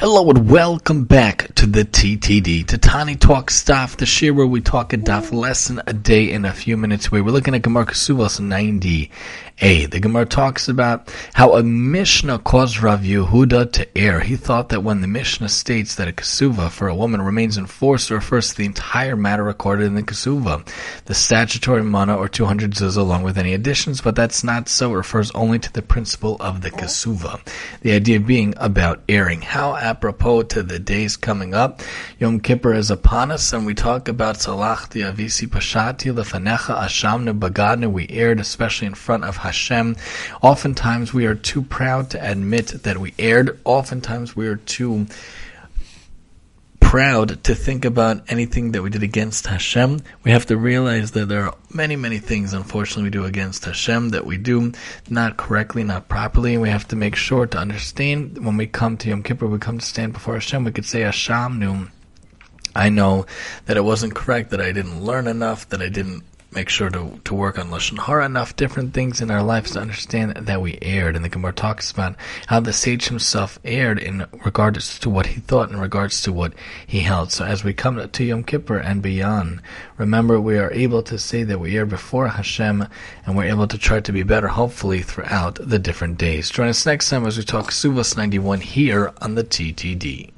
Hello and welcome back to the TTD, to Tani Talk Staff, the share where we talk a daf lesson a day in a few minutes. We're looking at Gemara Kesuvos 90 a. The Gemara talks about how a Mishnah caused Rav Yehuda to err. He thought that when the Mishnah states that a Kesuva for a woman remains in force, it refers to the entire matter recorded in the Kesuva, the statutory mana or 200 zuz along with any additions, but that's not so. It refers only to the principal of the Kesuva. The idea being about erring. How apropos to the days coming up. Yom Kippur is upon us, and we talk about Salachti Avisi Pashati Lefanecha Ashamnu Bagadnu. We erred, especially in front of Hashem. Oftentimes we are too proud to admit that we erred. Oftentimes we are too proud to think about anything that we did against Hashem. We have to realize that there are many, many things, unfortunately, we do against Hashem that we do not correctly, not properly, and we have to make sure to understand when we come to Yom Kippur, we come to stand before Hashem, we could say Hashem I know that it wasn't correct, that I didn't learn enough, that I didn't make sure to, to work on Lashon Hara, enough different things in our lives to understand that we erred. And the Gemara talks about how the sage himself erred in regards to what he thought, in regards to what he held. So as we come to Yom Kippur and beyond, remember we are able to say that we erred before Hashem, and we're able to try to be better, hopefully, throughout the different days. Join us next time as we talk Suvas 91 here on the TTD.